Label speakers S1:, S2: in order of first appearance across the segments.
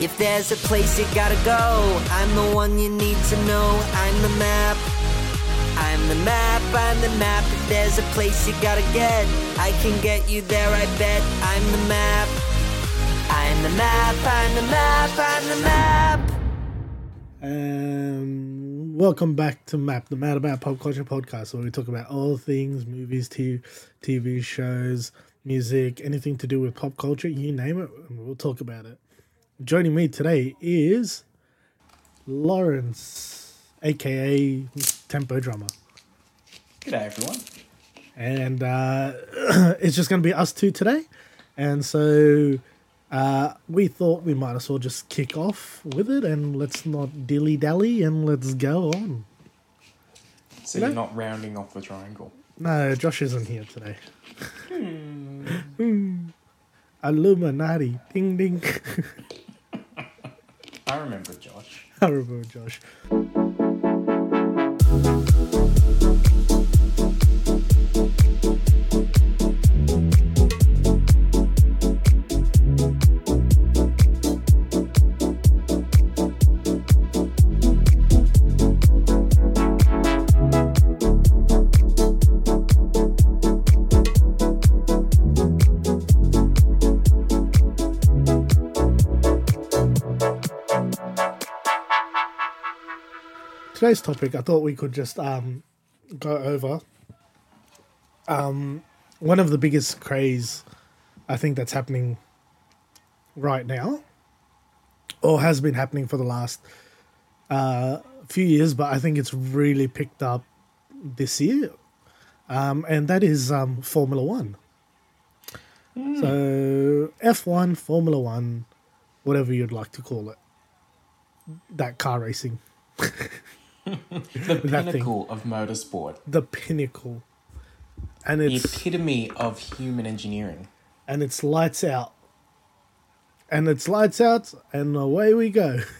S1: If there's a place you gotta go, I'm the one you need to know. I'm the map. I'm the map, I'm the map. If there's a place you gotta get, I can get you there, I bet. I'm the map. I'm the map, I'm the map, I'm the map.
S2: Um, welcome back to Map, the Mad About Pop Culture podcast, where we talk about all things movies, TV, shows, music, anything to do with pop culture, you name it, we'll talk about it. Joining me today is Lawrence, aka Tempo Drummer,
S3: G'day, everyone.
S2: and uh, it's just going to be us two today. And so uh, we thought we might as well just kick off with it, and let's not dilly dally, and let's go on.
S3: So
S2: No.
S3: you're not rounding off the triangle.
S2: No, Josh isn't here today. Hmm. Illuminati. Ding ding.
S3: I remember Josh.
S2: I remember Josh. Today's topic, I thought we could just um, go over. Um, one of the biggest craze I think that's happening right now, or has been happening for the last uh, few years, but I think it's really picked up this year, um, and that is um, Formula One. So F1, Formula One, whatever you'd like to call it, that car racing,
S3: The
S2: That thing.
S3: pinnacle of motorsport.
S2: the pinnacle, and
S3: The
S2: it's
S3: epitome of human engineering.
S2: and it's lights out, and it's lights out, and away we go.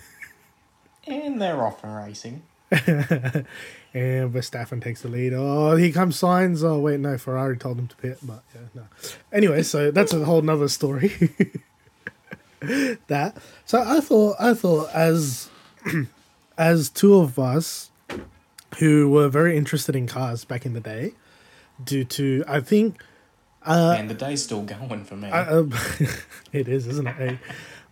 S3: And they're off and racing.
S2: And Verstappen takes the lead. Oh, here comes Sainz. Oh, wait, no, Ferrari told him to pit, but yeah, no. Anyway, so that's a whole nother story. that. So I thought, I thought as as two of us who were very interested in cars back in the day, due to I think
S3: and the day's still going for me.
S2: um, it is, isn't it?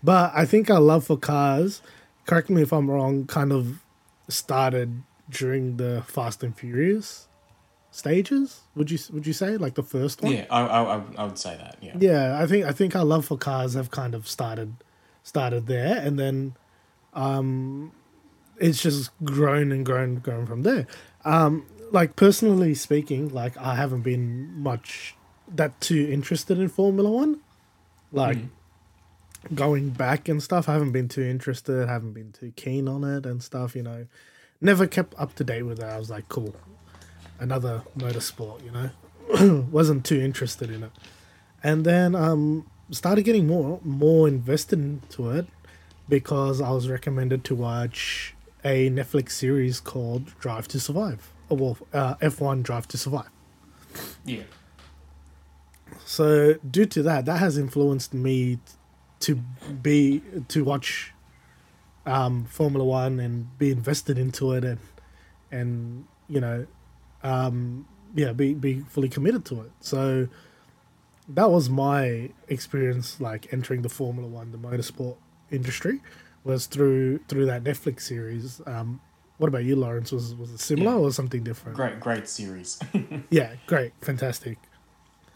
S2: But I think our love for cars, correct me if I'm wrong, kind of started during the Fast and Furious stages. Would you would you say like the first one?
S3: yeah, I, I, I- I would say that. Yeah.
S2: Yeah, I think I think our love for cars have kind of started started there, and then um, it's just grown and grown and grown from there. Um, like personally speaking, like I haven't been much that too interested in Formula One. Like going back and stuff, I haven't been too interested, haven't been too keen on it and stuff. You know, never kept up to date with it. I was like, cool, another motorsport. You know, wasn't too interested in it and then um started getting more more invested into it because I was recommended to watch a Netflix series called Drive to Survive, or well, uh, F1 Drive to Survive.
S3: Yeah.
S2: So due to that, that has influenced me to be to watch um, Formula One and be invested into it and and you know um, yeah be be fully committed to it. So that was my experience like entering the Formula One, the motorsport industry, was through through that Netflix series. Um, what about you, Lawrence? Was was it similar
S3: Yeah.
S2: or something different?
S3: Great, great series.
S2: Yeah, great, fantastic.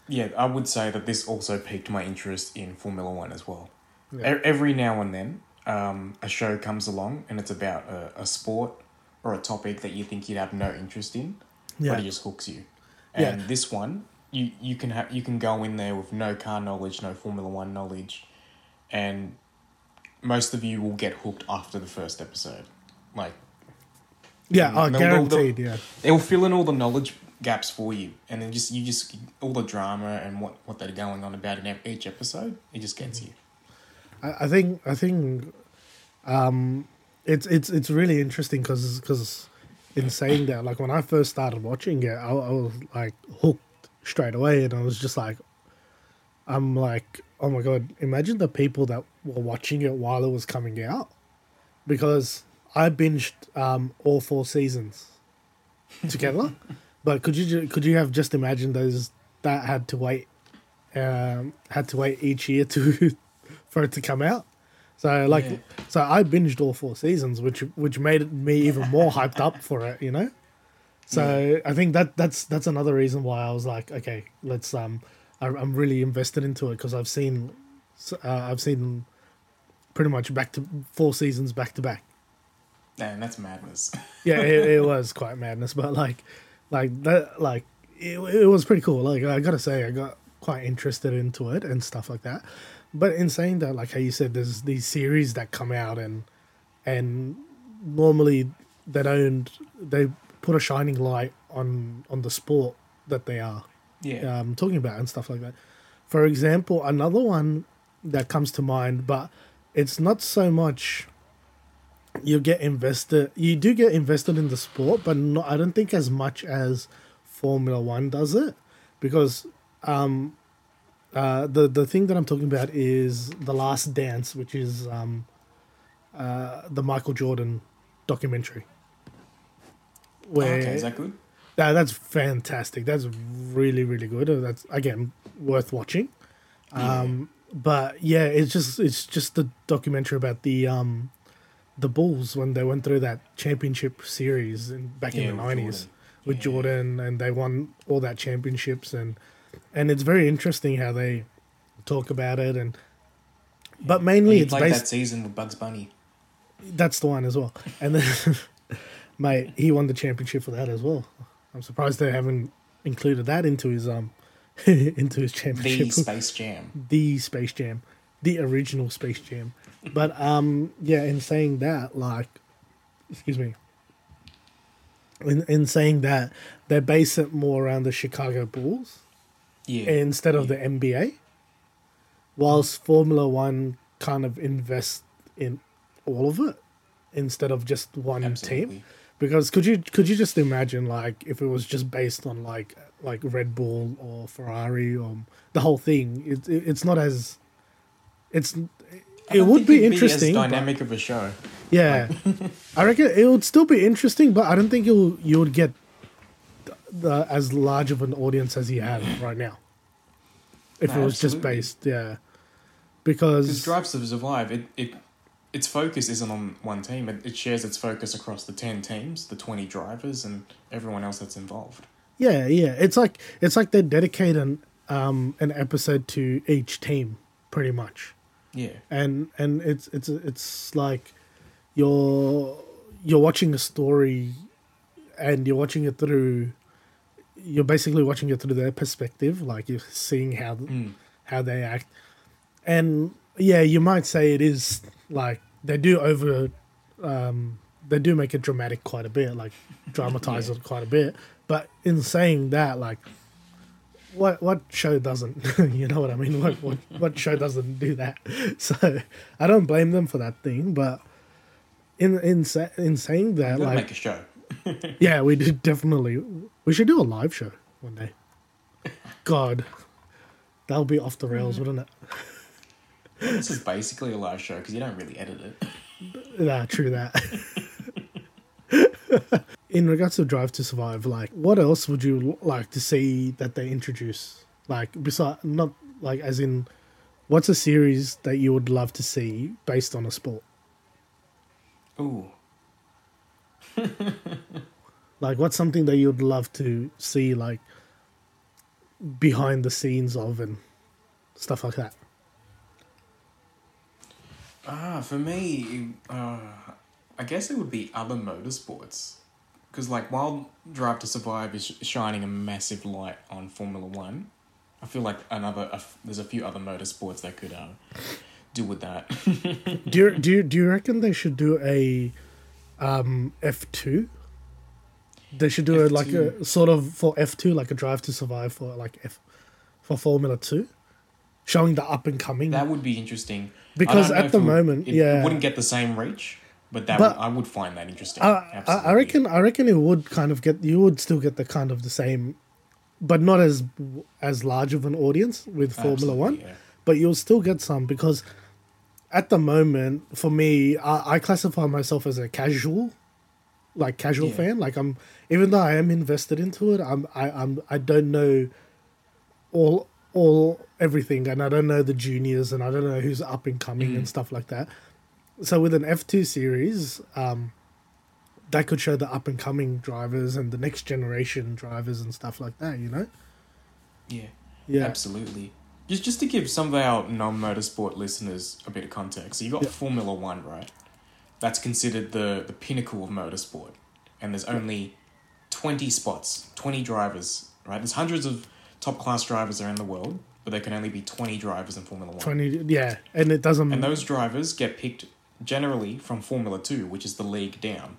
S3: yeah, I would say that this also piqued my interest in Formula One as well.
S2: Yeah.
S3: E- Every now and then, um, a show comes along and it's about a, a sport or a topic that you think you'd have no interest in,
S2: Yeah.
S3: but it just hooks you.
S2: Yeah.
S3: And this one, you you can have you can go in there with no car knowledge, no Formula One knowledge, and most of you will get hooked after the first episode. Like
S2: Yeah,
S3: they'll- they'll-
S2: guaranteed. Yeah,
S3: they'll fill in all the knowledge gaps for you, and then just you just all the drama and what what they're going on about in each episode, it just gets you.
S2: I, I think I think um, it's it's it's really interesting because in saying that, like when I first started watching it, I, I was like hooked straight away, and I was just like, I'm like, oh my god! Imagine the people that were watching it while it was coming out, because I binged um, all four seasons together. but could you could you have just imagined those that had to wait um, had to wait each year to for it to come out? So like,
S3: Yeah.
S2: so I binged all four seasons, which which made me even more hyped up for it, you know. So I think that that's that's another reason why I was like, okay, let's um, I'm really invested into it because I've seen, uh, I've seen, pretty much back to four seasons back to back.
S3: Man, that's madness.
S2: Yeah, it, it was quite madness, but like, like that, like it, it was pretty cool. Like I gotta say, I got quite interested into it and stuff like that. But in saying that, like how you said, there's these series that come out and and normally they don't they put a shining light on on the sport that they are
S3: yeah,
S2: um, talking about and stuff like that. For example, another one that comes to mind, but it's not so much you get invested. You do get invested in the sport, but not, I don't think as much as Formula One does it, because um, uh, the the thing that I'm talking about is the Last Dance, which is um, uh, the Michael Jordan documentary. Where
S3: okay, is that good?
S2: That, that's fantastic. That's really, really good. Uh, That's again worth watching. Um, but yeah, it's just it's just the documentary about the um, the Bulls when they went through that championship series in, back
S3: Yeah,
S2: in the
S3: with
S2: nineties
S3: Jordan.
S2: with
S3: Yeah.
S2: Jordan, and they won all that championships, and and it's very interesting how they talk about it, and but mainly it's based
S3: that season with Bugs Bunny.
S2: that's the one as well. And then, mate, he won the championship for that as well. I'm surprised they haven't included that into his um into his championship.
S3: The Space Jam.
S2: the Space Jam, the original Space Jam. But um, yeah, in saying that, like, excuse me. In in saying that, they base it more around the Chicago Bulls
S3: Yeah,
S2: instead of the NBA. Whilst Formula One kind of invests in all of it instead of just one team.
S3: Absolutely.
S2: Because could you could you just imagine like if it was just based on like like Red Bull or Ferrari or the whole thing? It, it it's not as it's it would be interesting. but-
S3: dynamic of a show.
S2: yeah, I reckon it would still be interesting, but I don't think you you would get the as large of an audience as you have right now. If
S3: No,
S2: it was just based, yeah,
S3: Because
S2: because
S3: Drive to Survive, it, it its focus isn't on one team. It, it shares its focus across the ten teams, the twenty drivers, and everyone else that's involved.
S2: yeah, yeah, it's like it's like they dedicate an um an episode to each team, pretty much.
S3: Yeah,
S2: and and it's it's it's like you're you're watching a story and you're watching it through you're basically watching it through their perspective like you're seeing how how they act and yeah you might say it is like they do over um they do make it dramatic quite a bit like dramatize it quite a bit but in saying that like what what show doesn't you know what i mean what, what what show doesn't do that so i don't blame them for that thing but in in in saying that, like,
S3: make a show.
S2: yeah, we did definitely. We should do a live show one day. God, that'll be off the rails, wouldn't it?
S3: This is basically a live show because you don't really edit it.
S2: Yeah, true that. In regards to Drive to Survive, like, what else would you like to see that they introduce? Like, beside not like as in, what's a series that you would love to see based on a sport?
S3: Ooh,
S2: Like, what's something that you'd love to see, like, behind the scenes of and stuff like that?
S3: Ah, for me, uh, I guess it would be other motorsports. Because like while Drive to Survive is shining a massive light on Formula One, I feel like another a f- there's a few other motorsports that could uh, do with that.
S2: Do you do you, do you reckon they should do a um, F two? They should do it like a
S3: F2.
S2: sort of for F two, like a Drive to Survive for like F for Formula Two, showing the up and coming.
S3: that would be interesting.
S2: Because at the
S3: it
S2: moment,
S3: it,
S2: yeah.
S3: it wouldn't get the same reach, but that
S2: But-
S3: would, I would find that interesting.
S2: I, I, I reckon I reckon it would kind of get you would still get the kind of the same, but not as as large of an audience with Formula One.
S3: Yeah.
S2: but you'll still get some because at the moment for me I, I classify myself as a casual like casual
S3: Yeah.
S2: fan like i'm even though i am invested into it i'm I, i'm i don't know all all everything and i don't know the juniors and i don't know who's up and coming and stuff like that so with an f2 series um that could show the up and coming drivers and the next generation drivers and stuff like that you know
S3: Yeah.
S2: Yeah.
S3: Absolutely. Just just to give some of our non motorsport listeners a bit of context. So you got Formula One, right? That's considered the, the pinnacle of motorsport. And there's only twenty spots, twenty drivers, right? There's hundreds of top class drivers around the world, but there can only be twenty drivers in Formula One.
S2: 20 yeah and it doesn't
S3: And those drivers get picked generally from Formula Two, which is the league down.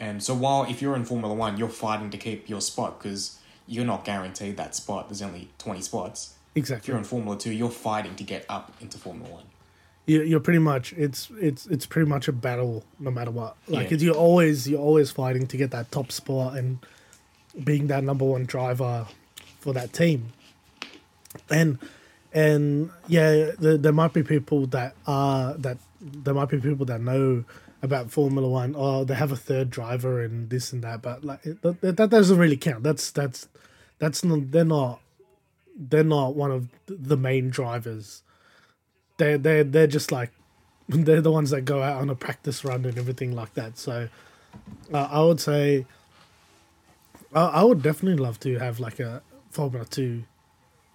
S3: And so while if you're in Formula One, you're fighting to keep your spot because you're not guaranteed that spot. There's only 20 spots.
S2: Exactly.
S3: If you're in Formula Two, you're fighting to get up into Formula One.
S2: you- you're pretty much it's it's it's pretty much a battle no matter what like
S3: Yeah.
S2: you're always you're always fighting to get that top spot and being that number one driver for that team. And and yeah there, there might be people that are that there might be people that know about formula one Oh, they have a third driver and this and that but like that, that doesn't really count. That's that's that's not they're not they're not one of the main drivers. They're they're they're just like they're the ones that go out on a practice run and everything like that. So uh, I would say I, I would definitely love to have like a Formula Two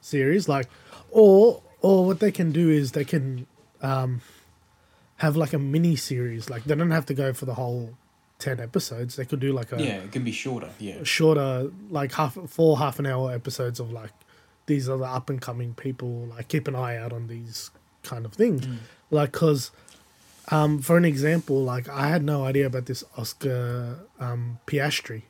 S2: series, like or or what they can do is they can um, have like a mini series. Like they don't have to go for the whole ten episodes. They could do like a
S3: Yeah, it can be shorter. Yeah.
S2: shorter, like half four half an hour episodes of like these are the up and coming people. Like keep an eye out on these kind of things, like because. Um, for an example, like I had no idea about this Oscar um, Piastri.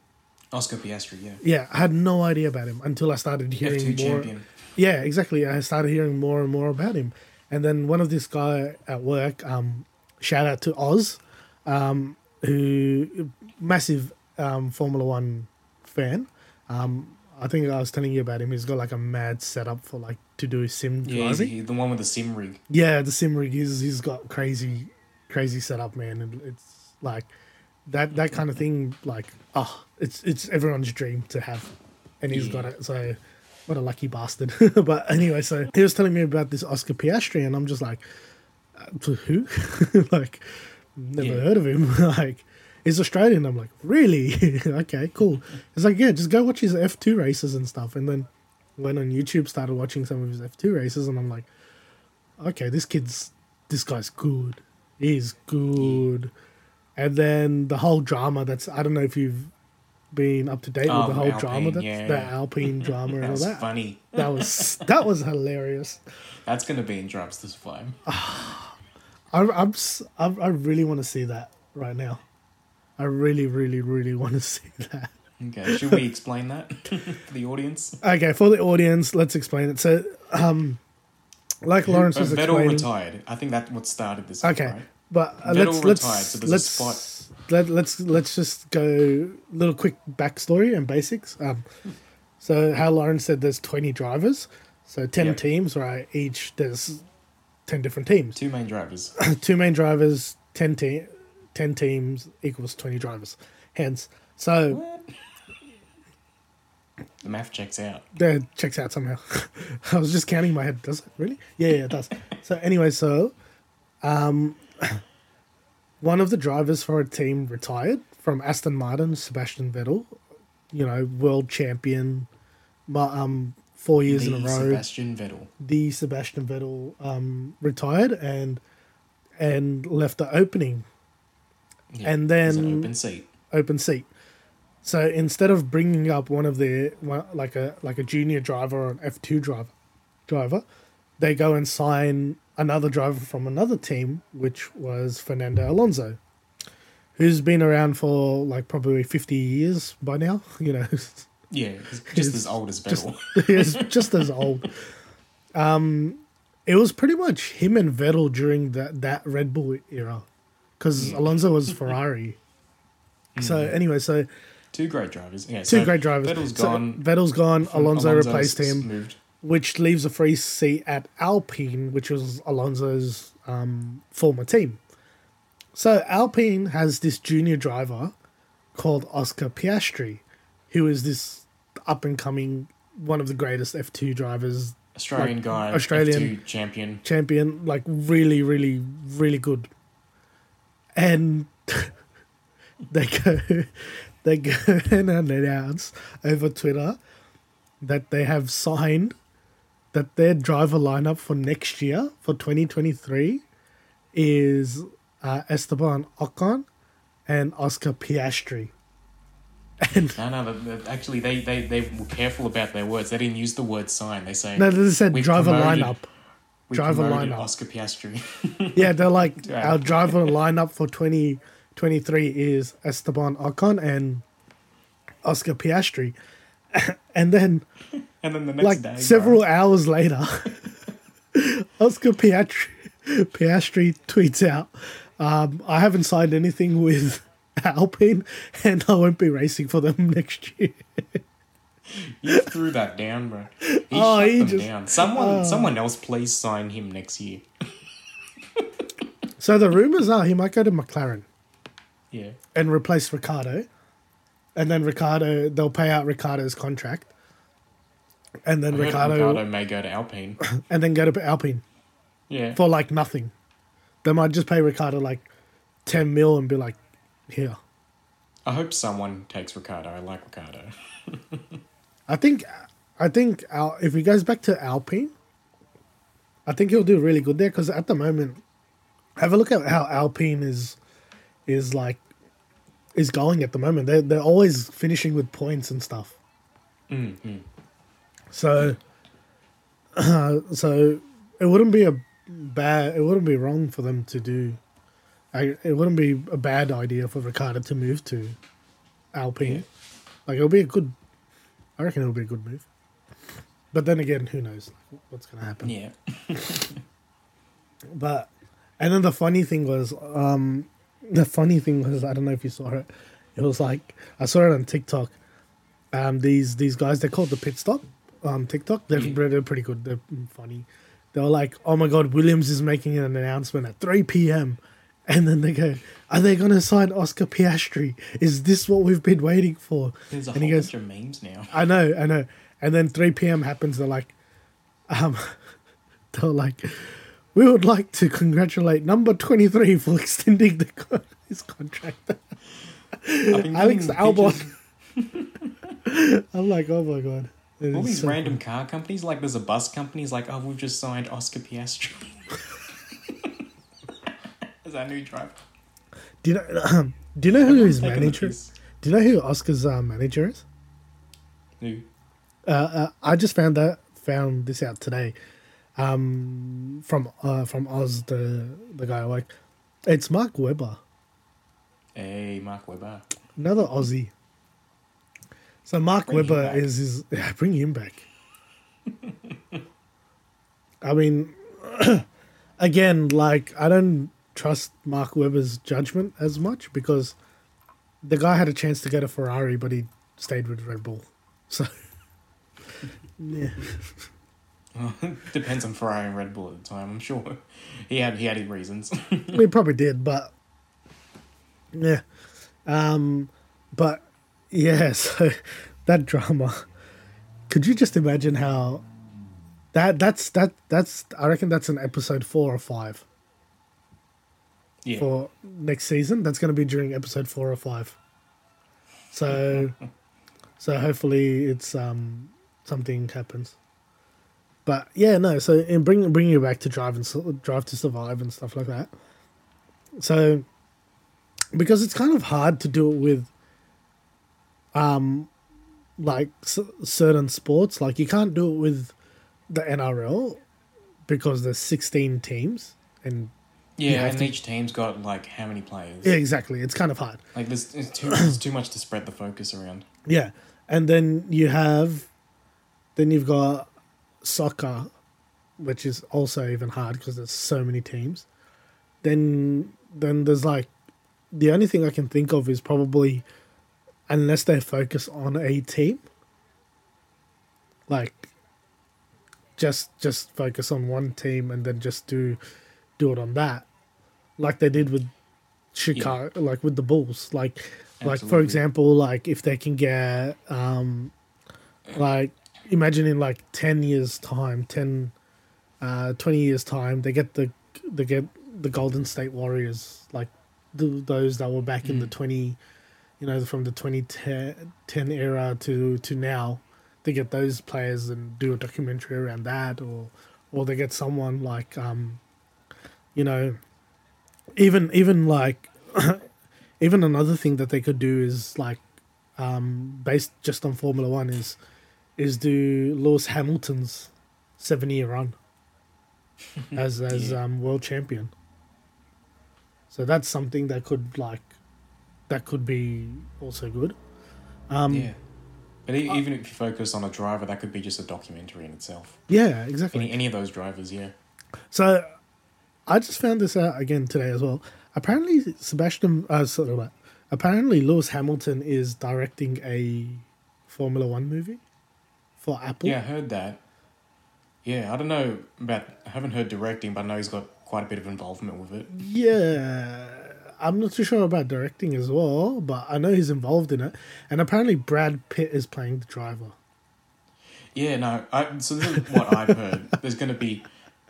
S3: Oscar Piastri, yeah.
S2: Yeah, I had no idea about him until I started hearing
S3: F2
S2: more.
S3: champion.
S2: Yeah, exactly. I started hearing more and more about him, and then one of this guy at work, um, shout out to Oz, um, who massive um, Formula One fan. Um, I think I was telling you about him. He's got like a mad setup for like to do sim
S3: Yeah,
S2: driving.
S3: he, the one with the sim rig.
S2: Yeah, the sim rig. He's he's got crazy, crazy setup, man, and it's like that that kind of thing. Like, oh, it's it's everyone's dream to have, and he's got it. So, what a lucky bastard. but anyway, so he was telling me about this Oscar Piastri, and I'm just like, uh, who? like, never
S3: Yeah.
S2: heard of him. like. He's Australian. I'm like, really? okay, cool. It's like, yeah, just go watch his F2 races and stuff. And then went on YouTube, started watching some of his F2 races, and I'm like, okay, this kid's this guy's good. He's good. And then the whole drama that's I don't know if you've been up to date
S3: Oh,
S2: with the whole
S3: Alpine,
S2: drama that's
S3: yeah.
S2: the Alpine drama and all
S3: That's
S2: that.
S3: funny.
S2: That was that was hilarious.
S3: That's going to be in drops this Survive.
S2: I I'm, s- I I really want to see that right now. I really, really, really want to see that.
S3: Okay, should we explain that for the audience?
S2: Okay, for the audience, let's explain it. So, um, like Lawrence
S3: Uh,
S2: was
S3: Vettel
S2: explaining,
S3: retired. I think that's what started this.
S2: Okay.
S3: Right?
S2: But uh,
S3: Vettel
S2: let's let's
S3: retired, so there's a
S2: let's let, let's let's just go little quick backstory and basics. Um, so how Lauren said there's 20 drivers, so 10
S3: Yep.
S2: teams, right? Each there's 10 different teams.
S3: Two main drivers.
S2: Two main drivers, 10 te- 10 teams equals 20 drivers. Hence, so
S3: The math checks out.
S2: that checks out somehow. I was just counting in my head. Does it really? Yeah, yeah, it does. so anyway, so um, one of the drivers for a team retired from Aston Martin, Sebastian Vettel. You know, world champion, um, four years in a
S3: The
S2: row.
S3: Sebastian Vettel.
S2: the Sebastian Vettel um, retired and and left the opening
S3: Yeah,
S2: And
S3: there's an
S2: then-
S3: open seat.
S2: open seat. So instead of bringing up one of their one, like a like a junior driver or an F two driver driver, they go and sign another driver from another team, which was Fernando Alonso, who's been around for like probably fifty years by now. You know,
S3: Yeah, just as old as
S2: just
S3: Vettel.
S2: he's just as old. Um, it was pretty much him and Vettel during that that Red Bull era, because Alonso was Ferrari. So anyway, so
S3: Two great drivers. Yeah,
S2: two
S3: so
S2: great drivers.
S3: Vettel's
S2: So
S3: gone.
S2: Vettel's gone. Alonso
S3: Alonso's
S2: replaced him,
S3: Moved.
S2: Which leaves a free seat at Alpine, which was Alonso's um, former team. So Alpine has this junior driver called Oscar Piastri, who is this up and coming one of the greatest F two drivers
S3: Australian
S2: like,
S3: guy.
S2: Australian-
S3: F2 champion.
S2: champion, like really, really, really good. And they go, they go and announce over Twitter that they have signed that their driver lineup for next year for 2023 is uh, Esteban Ocon and Oscar Piastri. And
S3: No, no, actually, they, they, they were careful about their words. They didn't use the word sign. They say,
S2: no, they said
S3: "We
S2: driver
S3: promoted-
S2: lineup. driver lineup.
S3: Oscar Piastri.
S2: Yeah, they're like our driver lineup for 2023 is Esteban Ocon and Oscar Piastri. and then
S3: and then the next
S2: like
S3: day,
S2: several
S3: bro,
S2: hours later, Oscar Piastri, Piastri tweets out, um, I haven't signed anything with Alpine and I won't be racing for them next year.
S3: you threw that down, bro. He
S2: Oh,
S3: shut
S2: he
S3: them
S2: just-
S3: down. Someone, someone else, please sign him next year.
S2: So the rumors are he might go to McLaren.
S3: Yeah,
S2: and replace Ricciardo. And then Ricciardo, they'll pay out Ricciardo's contract. And then Ricciardo,
S3: Ricciardo may go to Alpine.
S2: and then go to Alpine
S3: Yeah,
S2: for like nothing. They might just pay Ricciardo like 10 mil and be like, here.
S3: I hope someone takes Ricciardo. I like Ricciardo.
S2: I think, I think Al, if he goes back to Alpine, I think he'll do really good there because at the moment, have a look at how Alpine is, is like, is going at the moment. They're, they're always finishing with points and stuff. Mm-hmm. So, so it wouldn't be a bad. It wouldn't be wrong for them to do. I, it wouldn't be a bad idea for Ricciardo to move to Alpine.
S3: Yeah.
S2: Like it'll be a good. I reckon it'll be a good move. But then again, who knows what's going to happen?
S3: Yeah,
S2: But and then the funny thing was, um, the funny thing was, I don't know if you saw it. It was like I saw it on TikTok. Um, these these guys they called the pit stop. Um, TikTok they're, they're pretty good. They're funny. They were like, "Oh my god, Williams is making an announcement at three p.m." And then they go, "Are they going to sign Oscar Piastri? Is this what we've been waiting for?"
S3: there's a
S2: and
S3: whole
S2: he goes,
S3: bunch of memes now.
S2: I know, I know. And then 3 p.m. happens. They're like, um, they're like, we would like to congratulate number 23 for extending the his contract. Alex Albon. I'm like, oh my god. It
S3: All these
S2: so
S3: random car companies, like there's a bus company, is like, oh, we've just signed Oscar Piastri as our new driver.
S2: Do you know? do you know who his manager?
S3: piss.
S2: Do you know who Oscar's uh, manager is?
S3: Who?
S2: Uh, uh, I just found that found this out today. Um, from uh, from Oz, the the guy I like. It's Mark Webber.
S3: Hey, Mark Webber.
S2: Another Aussie. So Mark
S3: Bring
S2: Webber is his. Yeah, bring him back. I mean, again, like I don't trust Mark Webber's judgment as much because the guy had a chance to get a Ferrari, but he stayed with Red Bull. So, yeah,
S3: Depends on Ferrari and Red Bull at the time. I'm sure he had he had his reasons.
S2: he probably did, but yeah, um, but yeah. So that drama. Could you just imagine how that that's that that's I reckon that's an episode four or five
S3: yeah,
S2: for next season. That's going to be during episode four or five. So, so hopefully it's um something happens. But yeah, no. So in bring bringing you back to drive and drive to survive and stuff like that. So, because it's kind of hard to do it with, um, like s- certain sports. Like you can't do it with the NRL because there's 16 teams and
S3: yeah, and
S2: to-
S3: each team's got like how many players?
S2: yeah, exactly. It's kind of hard.
S3: Like there's, there's too there's too much to spread the focus around.
S2: Yeah, and then you have, then you've got soccer, which is also even hard because there's so many teams. Then then there's like, the only thing I can think of is probably, unless they focus on a team. Like. Just just focus on one team and then just do, do it on that, like they did with Chicago, like with the Bulls, like like for example like if they can get um like imagine in like 10 years time 10 uh 20 years time they get the they get the golden state warriors like th- those that were back in the 20 you know from the 2010 era to to now they get those players and do a documentary around that or or they get someone like um you know even even like even another thing that they could do is like um based just on formula one is is do lewis hamilton's seven year run as as
S3: Yeah.
S2: um world champion so that's something that could like that could be also good um
S3: yeah, but e- even if you focus on a driver, that could be just a documentary in itself.
S2: yeah exactly
S3: Any any of those drivers, yeah.
S2: So, I just found this out again today as well. Apparently, Sebastian, uh, sort of, like- apparently Lewis Hamilton is directing a Formula One movie for Apple.
S3: Yeah, I heard that. Yeah, I don't know about. I haven't heard directing, but I know he's got quite a bit of involvement with it.
S2: Yeah, I'm not too sure about directing as well, but I know he's involved in it. And apparently, Brad Pitt is playing the driver.
S3: Yeah, no. I, so this is what I've heard. There's going to be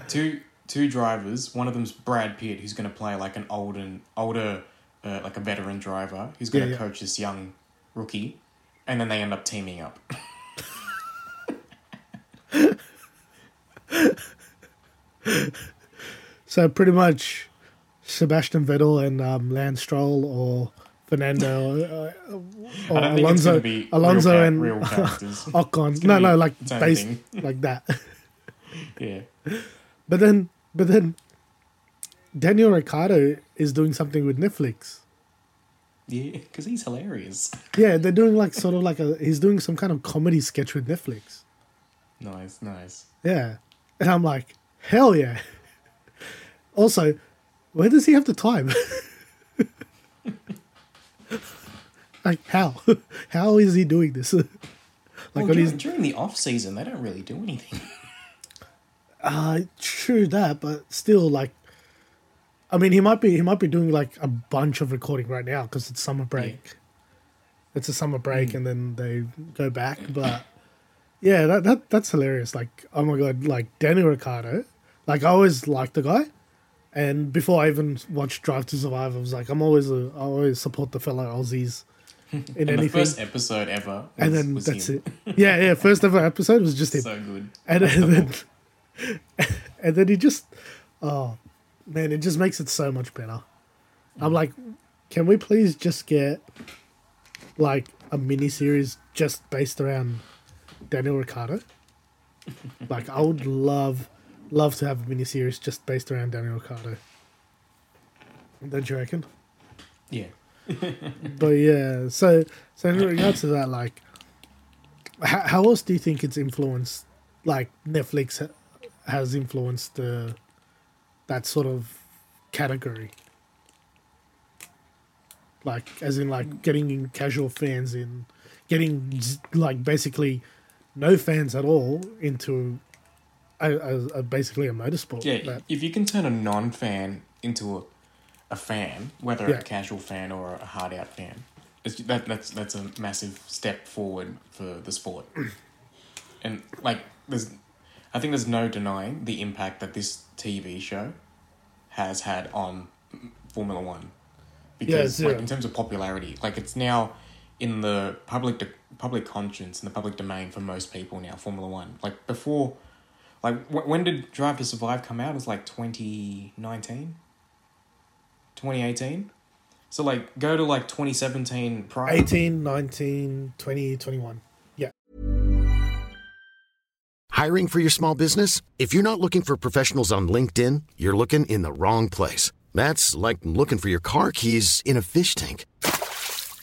S3: two two drivers. One of them's Brad Pitt, who's going to play like an older older, uh, like a veteran driver, who's going to
S2: Yeah, yeah.
S3: coach this young rookie, and then they end up teaming up.
S2: So pretty much, Sebastian Vettel and um, Lance Stroll or Fernando uh, or
S3: I don't think it's
S2: Alonso, Alonso
S3: real,
S2: and
S3: real.
S2: Ocon. No, no, like base, like that.
S3: yeah,
S2: But then, but then, Daniel Ricciardo is doing something with Netflix.
S3: yeah, because he's hilarious.
S2: Yeah, they're doing like sort of like a. He's doing some kind of comedy sketch with Netflix.
S3: Nice, nice.
S2: Yeah, and I'm like, hell yeah. Also, where does he have the time? like how? How is he doing this? like
S3: Well,
S2: on his
S3: during, during the off season, they don't really do anything.
S2: Uh, true that, but still, like, I mean, he might be he might be doing like a bunch of recording right now because it's summer break. It's a summer break, and then they go back. But yeah, that, that that's hilarious. Like, oh my god, like Daniel Ricciardo. Like, I always liked the guy, and before I even watched Drive to Survive, I was like, I'm always a, I always support the fellow Aussies in
S3: And the first episode ever, was,
S2: and then that's
S3: him.
S2: it. Yeah, yeah. First ever episode was just him
S3: So good.
S2: and, and then and then he just oh man it just makes it so much better i'm like can we please just get like a mini series just based around daniel ricciardo like i would love love to have a mini series just based around daniel ricciardo don't you reckon
S3: Yeah.
S2: but yeah so so in regards to that like how, how else do you think it's influenced like netflix ha- has influenced uh, that sort of category. Like, as in, like getting in casual fans in, getting like basically no fans at all into a, a, basically a motorsport.
S3: Yeah, if you can turn a non-fan into a, a fan, whether
S2: Yeah.
S3: a casual fan or a hard out fan, it's, that that's that's a massive step forward for the sport. and like, there's, I think there's no denying the impact that this TV show has had on Formula One. Because
S2: zero.
S3: like in terms of popularity, like it's now in the public de- public conscience in the public domain for most people now. Formula One, like before, like wh- when did Drive to Survive come out? It was like 2019? 2018? So like go to like 2017 prior.
S2: 18, 19, 20, 21. Yeah.
S4: Hiring for your small business? If you're not looking for professionals on LinkedIn, you're looking in the wrong place. That's like looking for your car keys in a fish tank.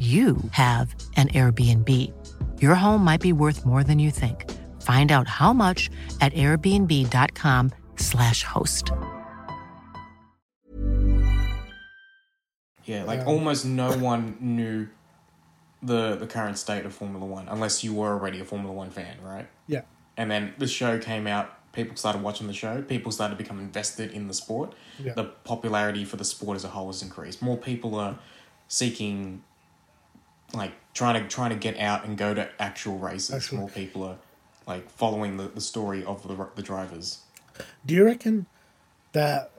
S5: you have an Airbnb. Your home might be worth more than you think. Find out how much at airbnb.com/slash host.
S3: Yeah, like
S2: Um,
S3: almost no one knew the the current state of Formula One unless you were already a Formula One fan, right?
S2: Yeah.
S3: And then the show came out, people started watching the show, people started to become invested in the sport.
S2: Yeah.
S3: The popularity for the sport as a whole has increased. More people are seeking like trying to trying to get out and go to actual races. More people are like following the, the story of the the drivers.
S2: Do you reckon that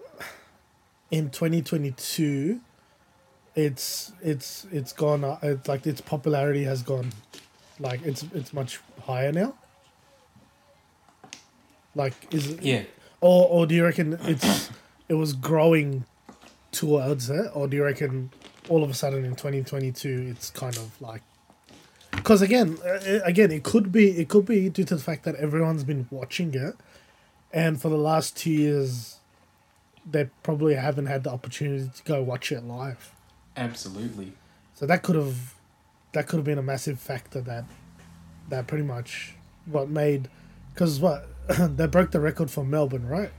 S2: in 2022 it's it's it's gone up it's like its popularity has gone like it's it's much higher now like is it
S3: Yeah.
S2: or or do you reckon it's it was growing towards it or do you reckon all of a sudden in 2022 it's kind of like because again uh, again it could be it could be due to the fact that everyone's been watching it and for the last two years they probably haven't had the opportunity to go watch it live
S3: Absolutely.
S2: so that could have that could have been a massive factor that that pretty much what made because what they broke the record for melbourne right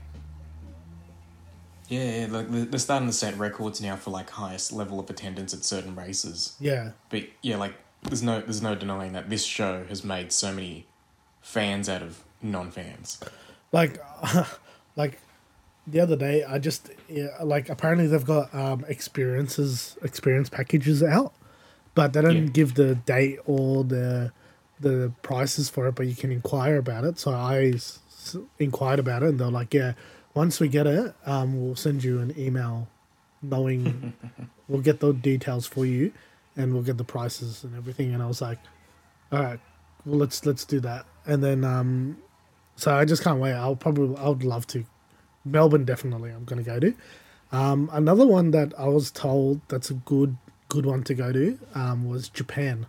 S3: Yeah, yeah, like they're they're starting to set records now for like highest level of attendance at certain races.
S2: yeah
S3: But yeah, like there's no there's no denying that this show has made so many fans out of non-fans.
S2: like like the other day i just yeah, like apparently they've got um experiences experience packages out but they don't
S3: Yeah.
S2: give the date or the the prices for it but you can inquire about it so i s- inquired about it and they're like yeah once we get it um we'll send you an email knowing we'll get the details for you and we'll get the prices and everything and i was like all right well let's let's do that and then um, so I just can't wait. I'll probably I would love to. Melbourne definitely I'm gonna go to. Um, another one that I was told that's a good good one to go to um, was Japan.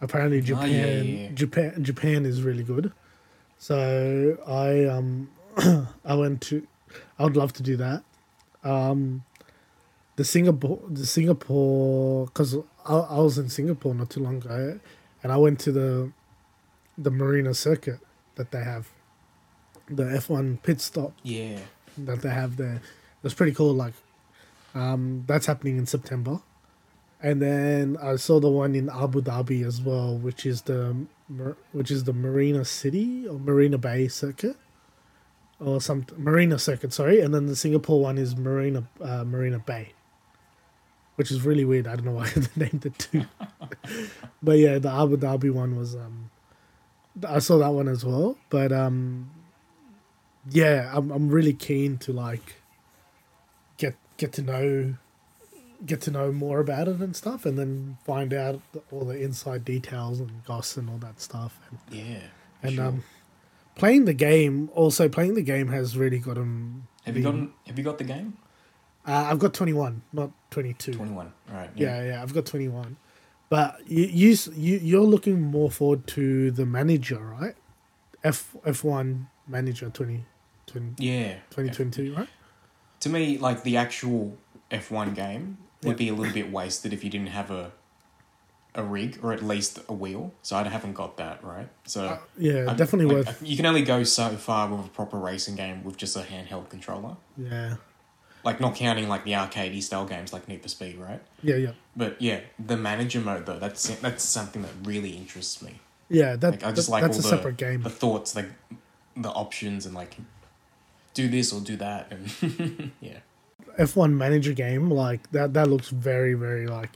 S2: Apparently
S3: Oh,
S2: Japan
S3: yeah, yeah, yeah.
S2: Japan Japan is really good. So I um I went to I would love to do that. Um the Singapore the Singapore cuz I, I was in Singapore not too long ago and I went to the the Marina circuit that they have the F1 pit stop
S3: Yeah.
S2: that they have there. It's pretty cool. Like, um, that's happening in September, and then I saw the one in Abu Dhabi as well, which is the which is the Marina City or Marina Bay circuit, or some Marina circuit. Sorry, and then the Singapore one is Marina uh, Marina Bay, which is really weird. I don't know why they named it two, but yeah, the Abu Dhabi one was um, I saw that one as well, but um yeah, I'm I'm really keen to like get get to know get to know more about it and stuff, and then find out the- all the inside details and goss and all that stuff. And,
S3: Yeah.
S2: and
S3: sure.
S2: um, playing the game also playing the game has really got him.
S3: have you gotten have you got the game?
S2: Uh, I've got twenty one, not twenty two.
S3: Twenty one. Right.
S2: Yeah, yeah, I've got twenty one. But you, you you you're looking more forward to the manager, right? F F one manager 20, 20,
S3: Yeah.
S2: 2022, right?
S3: To me, like the actual F one game would be a little bit wasted if you didn't have a a rig or at least a wheel. So I haven't got that right. So
S2: Uh, yeah,
S3: I'm-
S2: definitely
S3: like,
S2: worth-
S3: You can only go so far with a proper racing game with just a handheld controller.
S2: Yeah,
S3: Like not counting like the arcadey style games like Need for Speed, right?
S2: yeah, yeah.
S3: But yeah, the manager mode though, that's that's something that really interests me.
S2: Yeah, that,
S3: Like I just
S2: that-
S3: like
S2: that's
S3: all
S2: a
S3: the
S2: separate game.
S3: the thoughts, like the options, and like do this or do that, and yeah,
S2: F1 manager game like that that looks very very like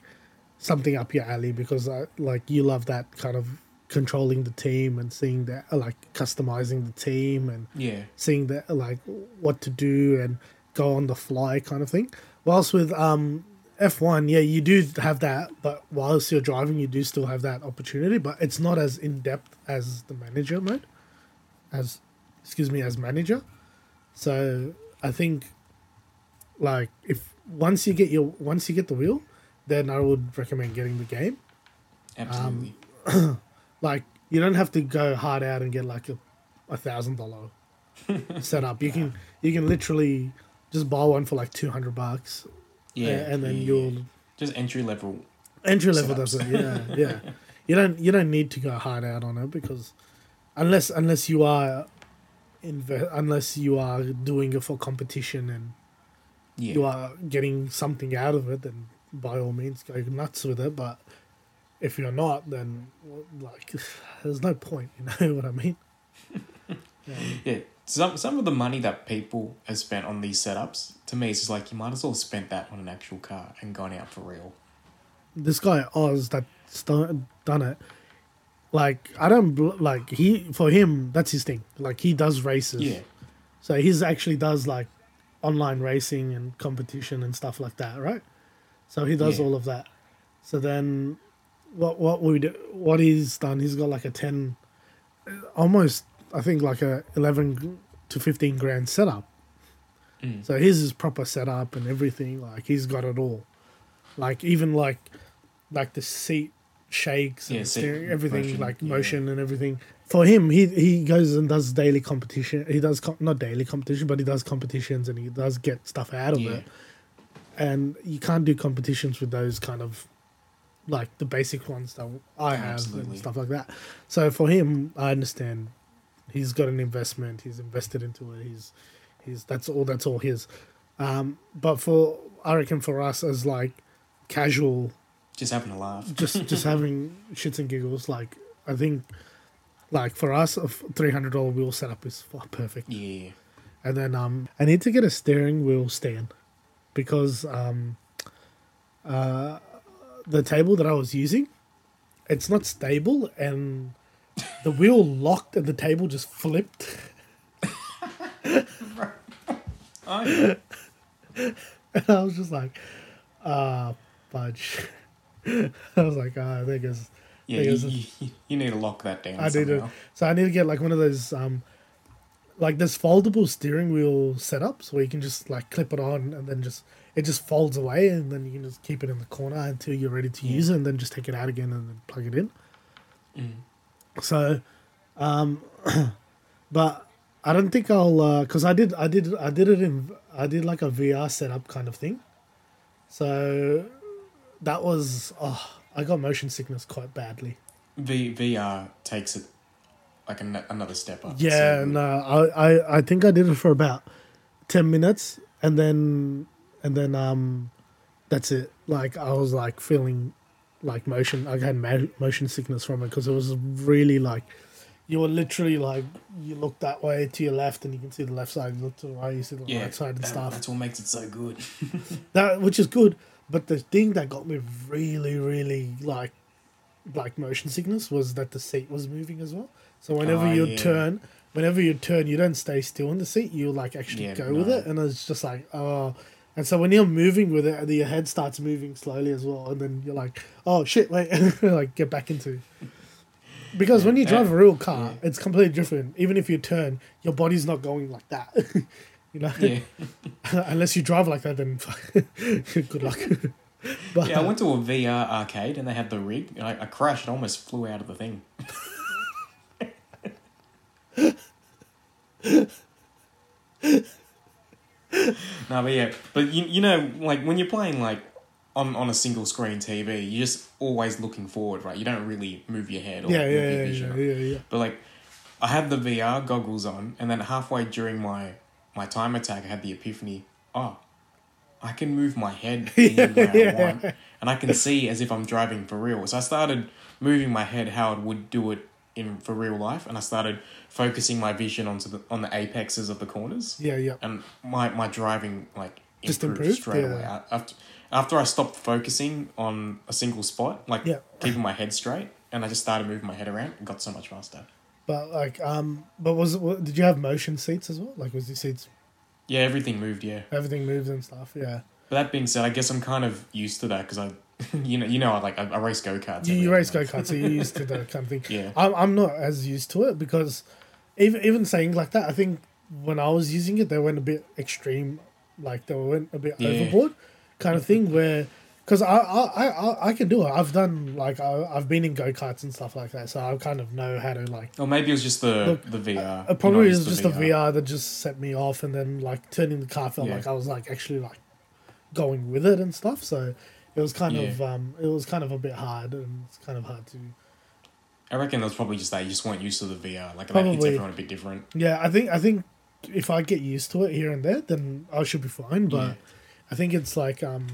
S2: something up your alley because I, like you love that kind of controlling the team and seeing that uh, like customizing the team and
S3: Yeah.
S2: seeing that uh, like what to do and go on the fly kind of thing whilst with um F1 yeah you do have that but whilst you're driving you do still have that opportunity but it's not as in depth as the manager mode as excuse me as manager so I think like if once you get your once you get the wheel, then I would recommend getting the game.
S3: absolutely.
S2: Um, like you don't have to go hard out and get like a a thousand dollar setup. You can you can literally just buy one for like two hundred bucks.
S3: yeah,
S2: and then
S3: yeah,
S2: you'll
S3: just entry level.
S2: entry level does it. Yeah, yeah. You don't you don't need to go hard out on it because unless unless you are inve- unless you are doing it for competition and
S3: Yeah,
S2: you are getting something out of it, then by all means go nuts with it. But if you're not, then like there's no point. You know what I mean?
S3: yeah. Some some of the money that people have spent on these setups, to me, it's just like you might as well have spent that on an actual car and gone out for real.
S2: This guy Oz that's done done it. Like I don't like he for him that's his thing. Like he does races.
S3: Yeah,
S2: So he's actually does like online racing and competition and stuff like that, right? So he does
S3: Yeah.
S2: all of that. So then, what what we do, what he's done, he's got like a ten, almost I think like a eleven to fifteen grand setup.
S3: Mm.
S2: So his is proper setup and everything. Like he's got it all. Like even like like the seat shakes and
S3: Yeah, seat
S2: steering, everything
S3: motion,
S2: like
S3: yeah.
S2: motion and everything. For him, he he goes and does daily competition. He does com- not daily competition, but he does competitions and he does get stuff out of
S3: yeah,
S2: it. And you can't do competitions with those kind of like the basic ones that I have
S3: Absolutely.
S2: and stuff like that. So for him, I understand. He's got an investment. He's invested into it. He's he's that's all. That's all his. Um, but for I reckon for us as like casual
S3: just having a laugh.
S2: just just having shits and giggles. Like I think, like for us, a three hundred dollar wheel setup is perfect.
S3: yeah,
S2: And then um, I need to get a steering wheel stand because um, uh, the table that I was using, it's not stable, and the wheel locked, and the table just flipped.
S3: oh yeah.
S2: And I was just like, ah, fudge. I was like, ah, think goes,
S3: Yeah, you,
S2: Because-
S3: you, you need to lock that down.
S2: I need to, so I need to get like one of those um, like this foldable steering wheel setups where you can just like clip it on and then just it just folds away and then you can just keep it in the corner until you're ready to use it and then just take it out again and then plug it in. So, um, but I don't think I'll because I did I did I did it in I did like a VR setup kind of thing. So that was oh I got motion sickness quite badly.
S3: V, VR takes it like an, another step up.
S2: Yeah,
S3: So-
S2: no, I, I I think I did it for about ten minutes, and then and then um, that's it. Like I was like feeling like motion. I had ma- motion sickness from it because it was really like you were literally like you look that way to your left, and you can see the left side. You look to the right, you see the
S3: yeah,
S2: right side and
S3: that-
S2: stuff.
S3: That's what makes it so good.
S2: That which is good, but the thing that got me really, really like like motion sickness was that the seat was moving as well. So whenever
S3: Oh,
S2: you
S3: yeah.
S2: turn, whenever you turn, you don't stay still in the seat. You like actually
S3: Yeah,
S2: go with it, and it's just like oh. And so when you're moving with it, your head starts moving slowly as well, and then you're like, "Oh shit, wait!" like get back into. Because when you drive a real car, it's completely different. Even if you turn, your body's not going like that. you know,
S3: Yeah.
S2: unless you drive like that, then good luck. but
S3: yeah, I went to a VR arcade and they had the rig. And I, I crashed and almost flew out of the thing. no, but yeah, but you, you know, like when you're playing like on, on a single screen TV, you're just always looking forward, right? You don't really move your head or
S2: yeah, yeah,
S3: your
S2: yeah,
S3: vision.
S2: yeah, yeah, yeah.
S3: But like, I had the VR goggles on, and then halfway during my my time attack, I had the epiphany. Oh, I can move my head any way I want, and I can see as if I'm driving for real. So I started moving my head how it would do it in for real life, and I started focusing my vision onto the on the apexes of the corners.
S2: Yeah, yeah.
S3: And my my driving like
S2: Just
S3: improved,
S2: improved?
S3: straight
S2: Yeah.
S3: away. I- After after I stopped focusing on a single spot, like
S2: Yeah.
S3: keeping my head straight, and I just started moving my head around, it got so much faster.
S2: But like, um, but was it? Did you have motion seats as well? Like, was the seats
S3: Yeah, everything moved. Yeah.
S2: everything moves and stuff? Yeah.
S3: But that being said, I guess I'm kind of used to that because I, you know, you know, I like I, I race go karts.
S2: You, you race go karts, so you're used to that kind of thing.
S3: Yeah.
S2: I'm, I'm not as used to it because even even saying like that, I think when I was using it, they went a bit extreme, like they went a bit
S3: Yeah.
S2: overboard, kind of thing. Where because I, I I I- can do it. I've done like I, I've been in go karts and stuff like that, so I kind of know how to like.
S3: Or maybe it was just the
S2: Look,
S3: the VR.
S2: It probably
S3: not
S2: is just the VR that just set me off, and then like turning the car felt
S3: Yeah.
S2: like I was like actually like going with it and stuff. So it was kind of um it was kind of a bit hard, and it's kind of hard to.
S3: I reckon that's probably just that you just weren't used to the VR. Like that hits
S2: Probably.
S3: everyone a bit different.
S2: Yeah, I think I think if I get used to it here and there, then I should be fine. But
S3: Yeah.
S2: I think it's like um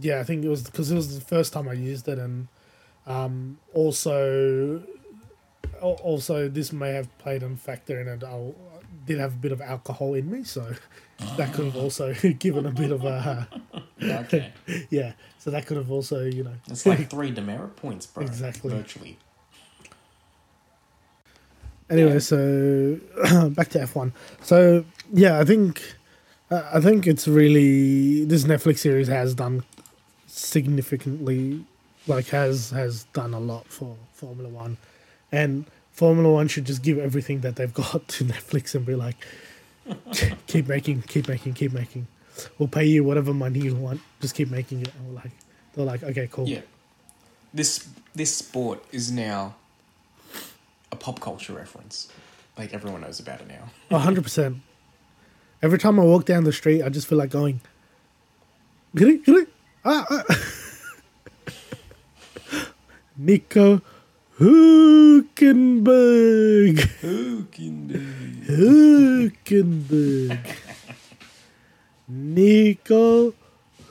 S2: yeah, I think it was because it was the first time I used it, and um also also this may have played a factor in it. I did have a bit of alcohol in me, so that could have also given a bit of a
S3: Okay.
S2: yeah. So that could have also you know
S3: It's like three demerit points, bro.
S2: Exactly.
S3: Virtually.
S2: Anyway, so back to F one. So yeah, I think I think it's really this Netflix series has done significantly, like has has done a lot for Formula One, and Formula One should just give everything that they've got to Netflix and be like, keep making, keep making, keep making. We'll pay you whatever money you want. Just keep making it. And we're like, they're like, okay, cool.
S3: Yeah. This this sport is now a pop culture reference. Like everyone knows about it now.
S2: A hundred percent. Every time I walk down the street, I just feel like going. Ah, ah. Nico Hulkenberg. Hulkenberg. Nico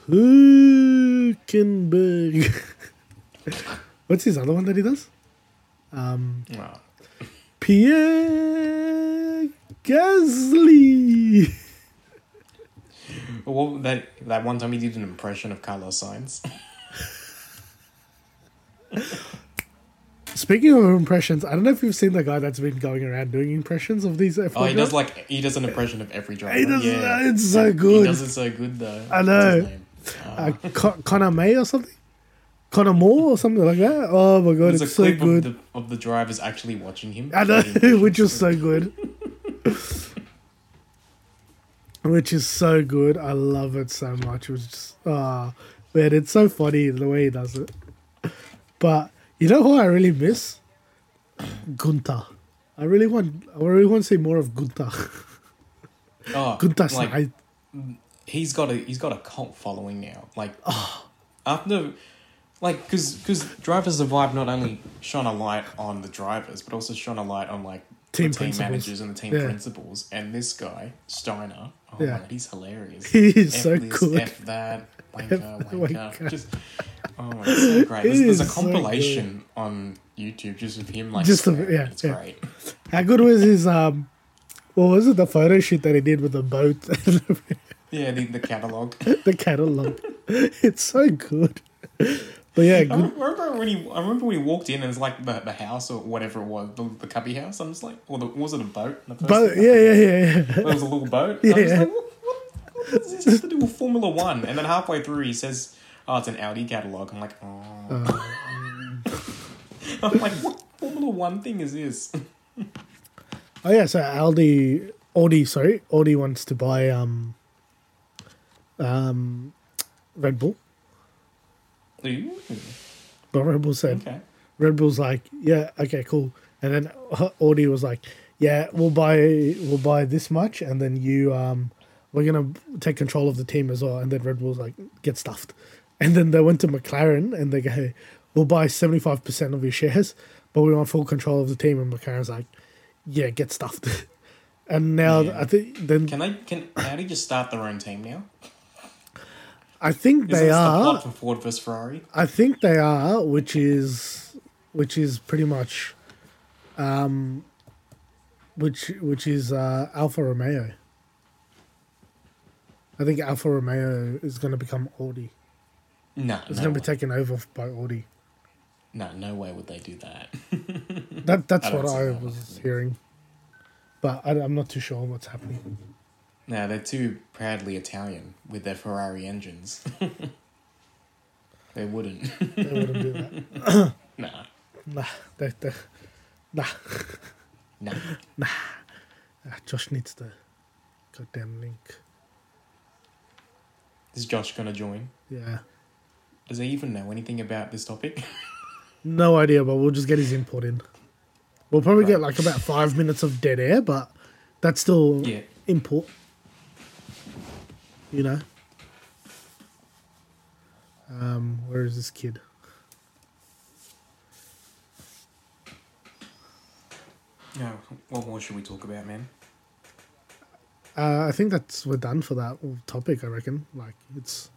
S2: Hulkenberg. What's his other one that he does? Um,
S3: Wow.
S2: Pierre Gasly.
S3: Well, that that one time he did an impression of Carlos Sainz.
S2: Speaking of impressions, I don't know if you've seen the guy that's been going around doing impressions of these F1
S3: Oh, he does like he does an impression of every driver.
S2: He does-
S3: yeah.
S2: it's so good.
S3: He does it so good though.
S2: I know.
S3: name?
S2: uh, Con- Connor May or something? Conor Moore or something like that. Oh my god,
S3: There's a
S2: it's so
S3: clip
S2: good.
S3: of the, of the drivers actually watching him.
S2: I know, which is so good. which is so good. I love it so much. It was just ah man, it's so funny the way he does it. But you know who I really miss? Guenther. I really want I really want to see more of Guenther.
S3: Oh,
S2: Guenther
S3: like, he's got a he's got a cult following now. Like
S2: Ah.
S3: after, like because because Drive to Survive not only shone a light on the drivers, but also shone a light on like
S2: Team
S3: the team managers and the team
S2: Yeah.
S3: principals. And this guy Steiner, oh
S2: Yeah.
S3: man, he's hilarious.
S2: He is
S3: F
S2: so
S3: this,
S2: good.
S3: F that, wanker,
S2: the
S3: wanker. Just oh, it's so great.
S2: It
S3: There's, there's a
S2: is so
S3: compilation on YouTube just of him like
S2: Just
S3: swearing.
S2: yeah,
S3: it's
S2: yeah.
S3: great.
S2: How good was his um what was it, the photo shoot that he did with the boat
S3: Yeah, the, the catalog.
S2: the catalog. It's so good. But yeah,
S3: I remember when he. I remember when he walked in and it's like the, the house or whatever it was, the, the cubby house. I'm just like, or the, was it a boat? The first
S2: yeah, yeah, yeah, yeah.
S3: There was a little boat. I was
S2: Yeah.
S3: like, what, what, what this have to do with Formula One? And then halfway through, he says, "Oh, it's an Audi catalog." I'm like, oh. I'm like, what Formula One thing is this?
S2: Oh yeah, so Aldi Audi, sorry, Audi wants to buy um um Red Bull.
S3: Ooh,
S2: But Red Bull said
S3: okay.
S2: Red Bull's like, yeah, okay, cool. And then Audi was like, yeah, we'll buy we'll buy this much, and then you um we're gonna take control of the team as well. And then Red Bull's like, get stuffed. And then they went to McLaren and they go, hey, we'll buy seventy five percent of your shares, but we want full control of the team. And McLaren's like, yeah, get stuffed. and now
S3: Yeah.
S2: I think then
S3: Can they? Can Audi just start their own team now?
S2: I think
S3: Is
S2: they
S3: this the
S2: are.
S3: plot for Ford versus Ferrari?
S2: I think they are, which is which is pretty much um which which is uh Alfa Romeo. I think Alfa Romeo is going to become Audi.
S3: No,
S2: It's
S3: no,
S2: going to be taken over by Audi.
S3: no, no way would they do that.
S2: That that's
S3: I
S2: what I
S3: that
S2: was hearing, but I, I'm not too sure what's happening.
S3: No, they're too proudly Italian with their Ferrari engines. they wouldn't.
S2: They wouldn't do that.
S3: nah,
S2: Nah, they, they, nah,
S3: nah.
S2: Ah, Josh needs the goddamn link.
S3: Is Josh gonna join?
S2: Yeah,
S3: Does he even know anything about this topic?
S2: no idea, but we'll just get his input in. We'll probably get like about five minutes of dead air, but that's still
S3: yeah.
S2: input. You know. Um, where is this kid?
S3: No. What more should we talk about, man?
S2: Uh, I think that's we're done for that topic. I reckon. Like it's,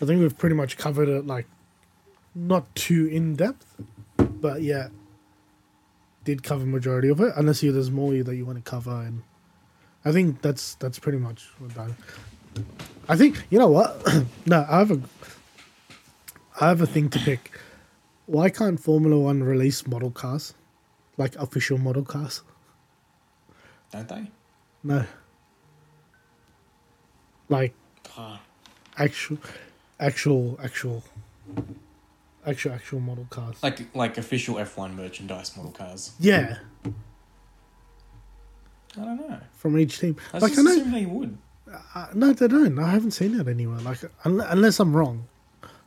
S2: I think we've pretty much covered it. Like, not too in depth, but yeah, did cover majority of it. Unless you there's more that you want to cover, and I think that's that's pretty much we're done. I think you know what? no, I have a, I have a thing to pick. Why can't Formula One release model cars, like official model cars?
S3: Don't they?
S2: No. Like actual, actual, actual, actual, actual model cars.
S3: like like official F one merchandise model cars.
S2: Yeah,
S3: I don't know.
S2: from each team.
S3: I
S2: like
S3: just
S2: I know,
S3: assume they would.
S2: Uh, no, they don't. I haven't seen it anywhere. Like un- unless I'm wrong,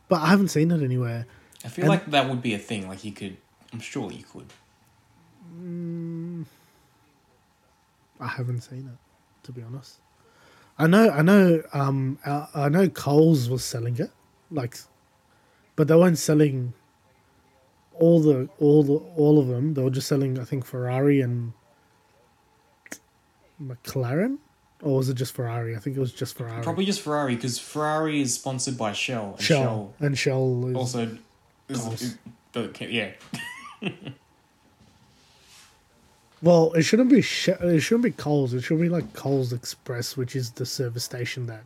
S2: but I haven't seen it anywhere.
S3: I feel
S2: And-
S3: like that would be a thing. Like you could. I'm sure you could.
S2: I haven't seen it, to be honest. I know, I know, um, I, I know Coles was selling it, like, but they weren't selling all the all the all of them. They were just selling, I think, Ferrari and McLaren, or was it just Ferrari? I think it was just Ferrari.
S3: Probably just Ferrari because Ferrari is sponsored by Shell. And
S2: Shell,
S3: Shell
S2: and Shell is
S3: also. Is,
S2: Coles.
S3: is- the- yeah.
S2: Well, it shouldn't be Sh- it shouldn't be Coles. It should be like Coles Express, which is the service station that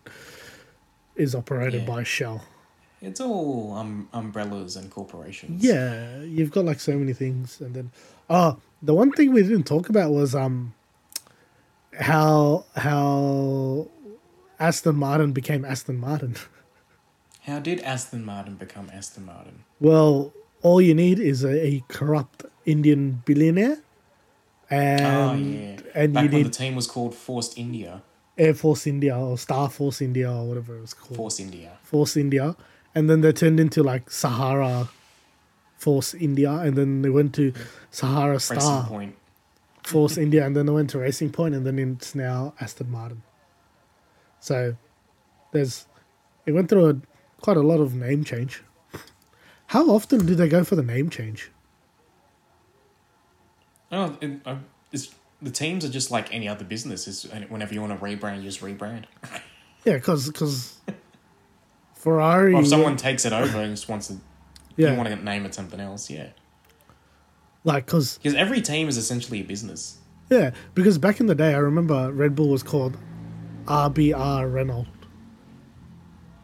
S2: is operated
S3: Yeah.
S2: by Shell.
S3: It's all um, umbrellas and corporations.
S2: Yeah, you've got like so many things, and then oh, the one thing we didn't talk about was um how how Aston Martin became Aston Martin.
S3: How did Aston Martin become Aston Martin?
S2: Well, all you need is a, a corrupt Indian billionaire, and
S3: oh yeah.
S2: and
S3: Back
S2: you
S3: when
S2: need
S3: the team was called Force India.
S2: Air Force India or Star Force India or whatever it was called.
S3: Force India.
S2: Force India, and then they turned into like Sahara Force India, and then they went to Sahara Star
S3: Point.
S2: Force India, and then they went to Racing Point, and then it's now Aston Martin. So there's it went through a quite a lot of name change. How often do they go for the name change?
S3: Oh, it, it's, the teams are just like any other business. Is whenever you want to rebrand, you just rebrand.
S2: Yeah, because because Ferrari.
S3: Or if someone takes it over and just wants to,
S2: Yeah.
S3: you want to name it something else, yeah.
S2: Like because
S3: Because every team is essentially a business.
S2: yeah, because back in the day, I remember Red Bull was called RBR Renault,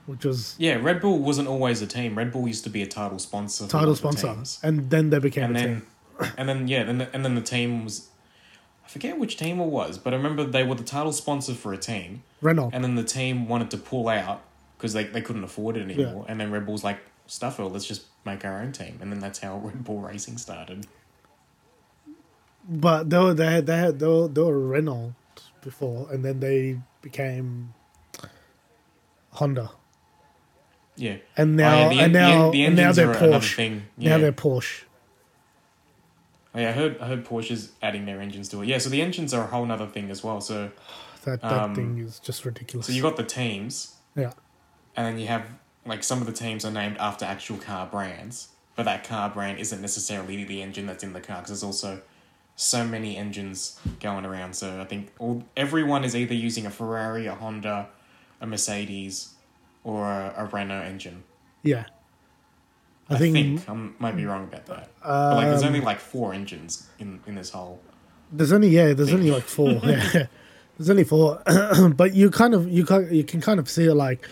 S2: which was
S3: Yeah, Red Bull wasn't always a team. Red Bull used to be a title sponsor.
S2: title sponsor,
S3: teams.
S2: and then they became
S3: and
S2: a
S3: then,
S2: team.
S3: and then yeah, and, and then the team was, I forget which team it was, but I remember they were the title sponsor for a team,
S2: Renault.
S3: and then the team wanted to pull out because they, they couldn't afford it anymore, and then Red Bull's like, stuff it, let's just make our own team, and then that's how Red Bull Racing started.
S2: But they were they had, they had they were, they were Renault before, and then they became Honda,
S3: Yeah,
S2: and
S3: Oh,
S2: now
S3: yeah, the
S2: and now
S3: the
S2: and now they're Porsche.
S3: thing,
S2: Now they're Porsche.
S3: Oh, yeah, I heard I heard Porsche's adding their engines to it. Yeah, so the engines are a whole other thing as well. So
S2: That that
S3: Um,
S2: thing is just ridiculous.
S3: so you got the teams,
S2: yeah,
S3: and then you have like some of the teams are named after actual car brands, but that car brand isn't necessarily the engine that's in the car because there's also so many engines going around. So I think all everyone is either using a Ferrari, a Honda, a Mercedes, or a, a Renault engine.
S2: yeah.
S3: I,
S2: I
S3: think,
S2: think-
S3: I might be wrong about that. but like, there's
S2: Um,
S3: only like four engines in in this whole.
S2: There's only yeah, there's only like four. yeah. There's only four, but you kind of you can you can kind of see it like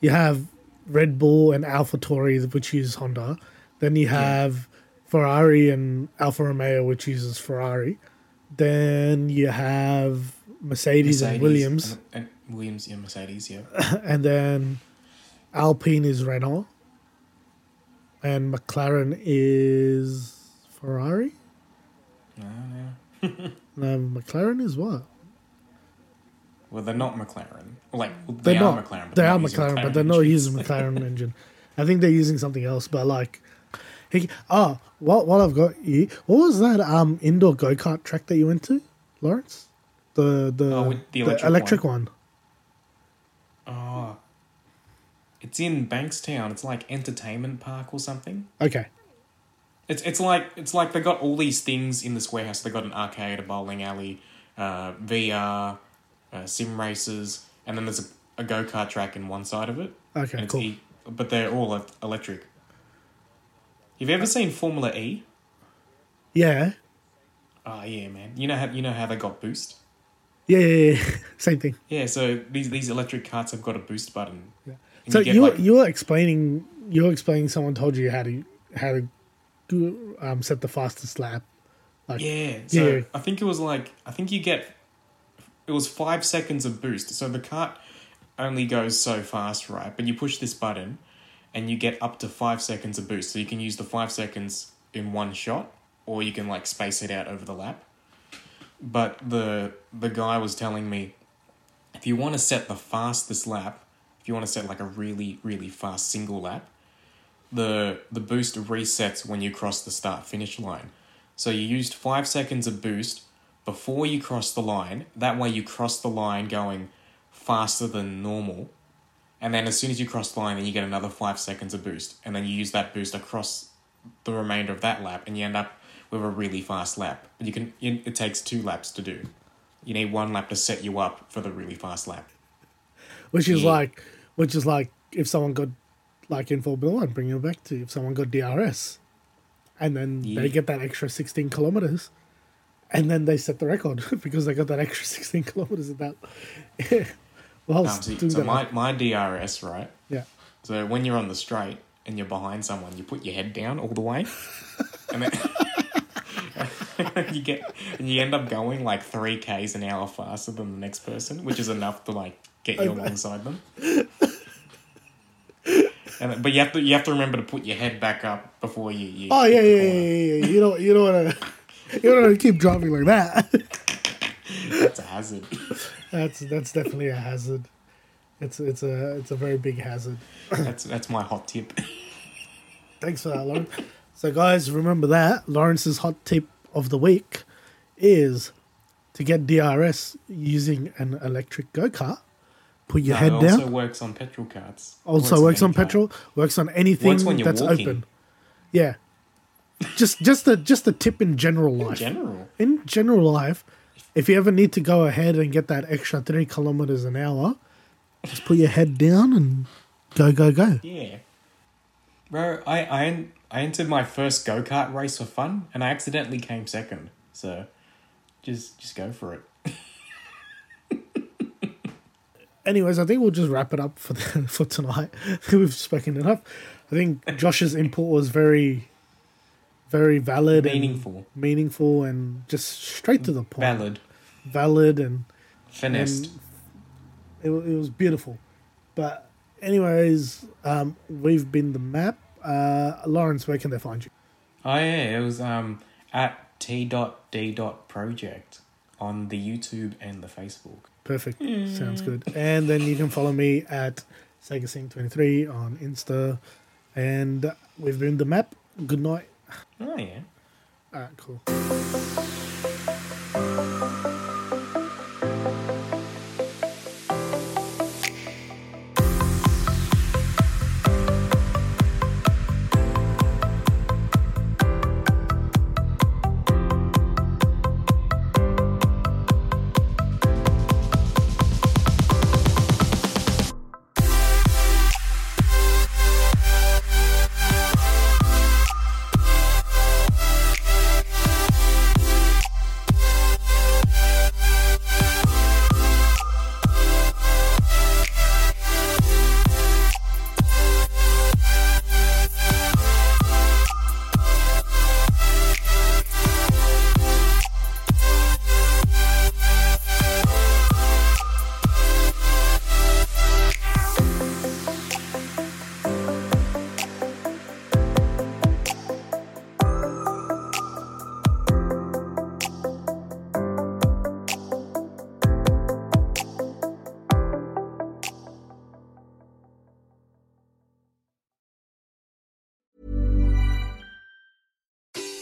S2: you have Red Bull and AlphaTauri, which uses Honda. Then you have Ferrari and Alfa Romeo, which uses Ferrari. Then you have Mercedes, and Williams,
S3: and, and Williams, yeah, Mercedes, yeah.
S2: and then Alpine is Renault, and McLaren is Ferrari.
S3: No, no.
S2: No, McLaren is what?
S3: Well, they're not McLaren. Like well,
S2: They're
S3: they are
S2: not.
S3: McLaren. But
S2: they are
S3: not
S2: McLaren, but they're not using McLaren engine. I think they're using something else. But like, he, oh, while, while I've got you, what was that um indoor go kart track that you went to, Lawrence? The the
S3: Oh, the
S2: the
S3: electric
S2: electric one.
S3: Oh, it's in Bankstown. It's like entertainment park or something.
S2: Okay,
S3: It's it's like it's like they got all these things in this warehouse. They got an arcade, a bowling alley, uh, VR, uh, sim races, and then there's a, a go kart track in one side of it.
S2: Okay, cool.
S3: E- but they're all electric. Have you ever seen Formula E?
S2: yeah,
S3: Oh yeah, man. You know how you know how they got boost.
S2: yeah, yeah, yeah. same thing.
S3: Yeah, so these these electric carts have got a boost button. Yeah.
S2: so you were you were explaining you were explaining someone told you how to how to do, um set the fastest lap. Like
S3: Yeah. So
S2: yeah,
S3: I think it was like I think you get it was five seconds of boost. So the cart only goes so fast, right? But you push this button and you get up to five seconds of boost. So you can use the five seconds in one shot, or you can like space it out over the lap. But the the guy was telling me if you want to set the fastest lap, if you want to set like a really, really fast single lap, the the boost resets when you cross the start finish line. So you used five seconds of boost before you cross the line. That way you cross the line going faster than normal. And then as soon as you cross the line, then you get another five seconds of boost. And then you use that boost across the remainder of that lap and you end up with a really fast lap. But you can it takes two laps to do. You need one lap to set you up for the really fast lap.
S2: which is
S3: Yeah.
S2: like which is like if someone got like in Formula One, bringing it back to if someone got DRS, and then
S3: Yeah.
S2: they get that extra sixteen kilometers, and then they set the record because they got that extra sixteen kilometers in that. well,
S3: Um, so so my, my DRS, right?
S2: yeah,
S3: So when you're on the straight and you're behind someone, you put your head down all the way, and then you get and you end up going like three k's an hour faster than the next person, which is enough to like get you alongside them. And, but you have to you have to remember to put your head back up before you. you
S2: Oh yeah, yeah, yeah, yeah, yeah. You don't, you don't want to, you don't want to keep driving like that.
S3: That's a hazard.
S2: That's that's definitely a hazard. It's it's a it's a very big hazard.
S3: That's that's my hot tip.
S2: Thanks for that, Lauren. So, guys, remember that Lawrence's hot tip of the week is to get DRS using an electric go kart. Put your
S3: No,
S2: head
S3: it
S2: down.
S3: also works on petrol carts.
S2: Also works, on
S3: any car.
S2: petrol. Works on anything
S3: Works
S2: that's
S3: walking.
S2: open. Yeah. Just just the just a tip in general life.
S3: general.
S2: In general life, if you ever need to go ahead and get that extra three kilometers an hour, just put your head down and go go go.
S3: Yeah. Bro, I, I I entered my first go kart race for fun, and I accidentally came second. So, just just go for it.
S2: anyways, I think we'll just wrap it up for the, for tonight. We've spoken enough. I think Josh's input was very, very valid, and
S3: Meaningful.
S2: meaningful, and just straight to the point.
S3: Valid.
S2: valid, and
S3: Finessed.
S2: and it, it was beautiful. But anyways, um, we've been the map. Uh, Lawrence, where can they find you?
S3: Oh yeah, it was um at t dot d dot project on the YouTube and the Facebook.
S2: Perfect. Sounds good. And then you can follow me at SegaSing23 on Insta. And we've been the map. Good night.
S3: Oh yeah.
S2: Alright, cool.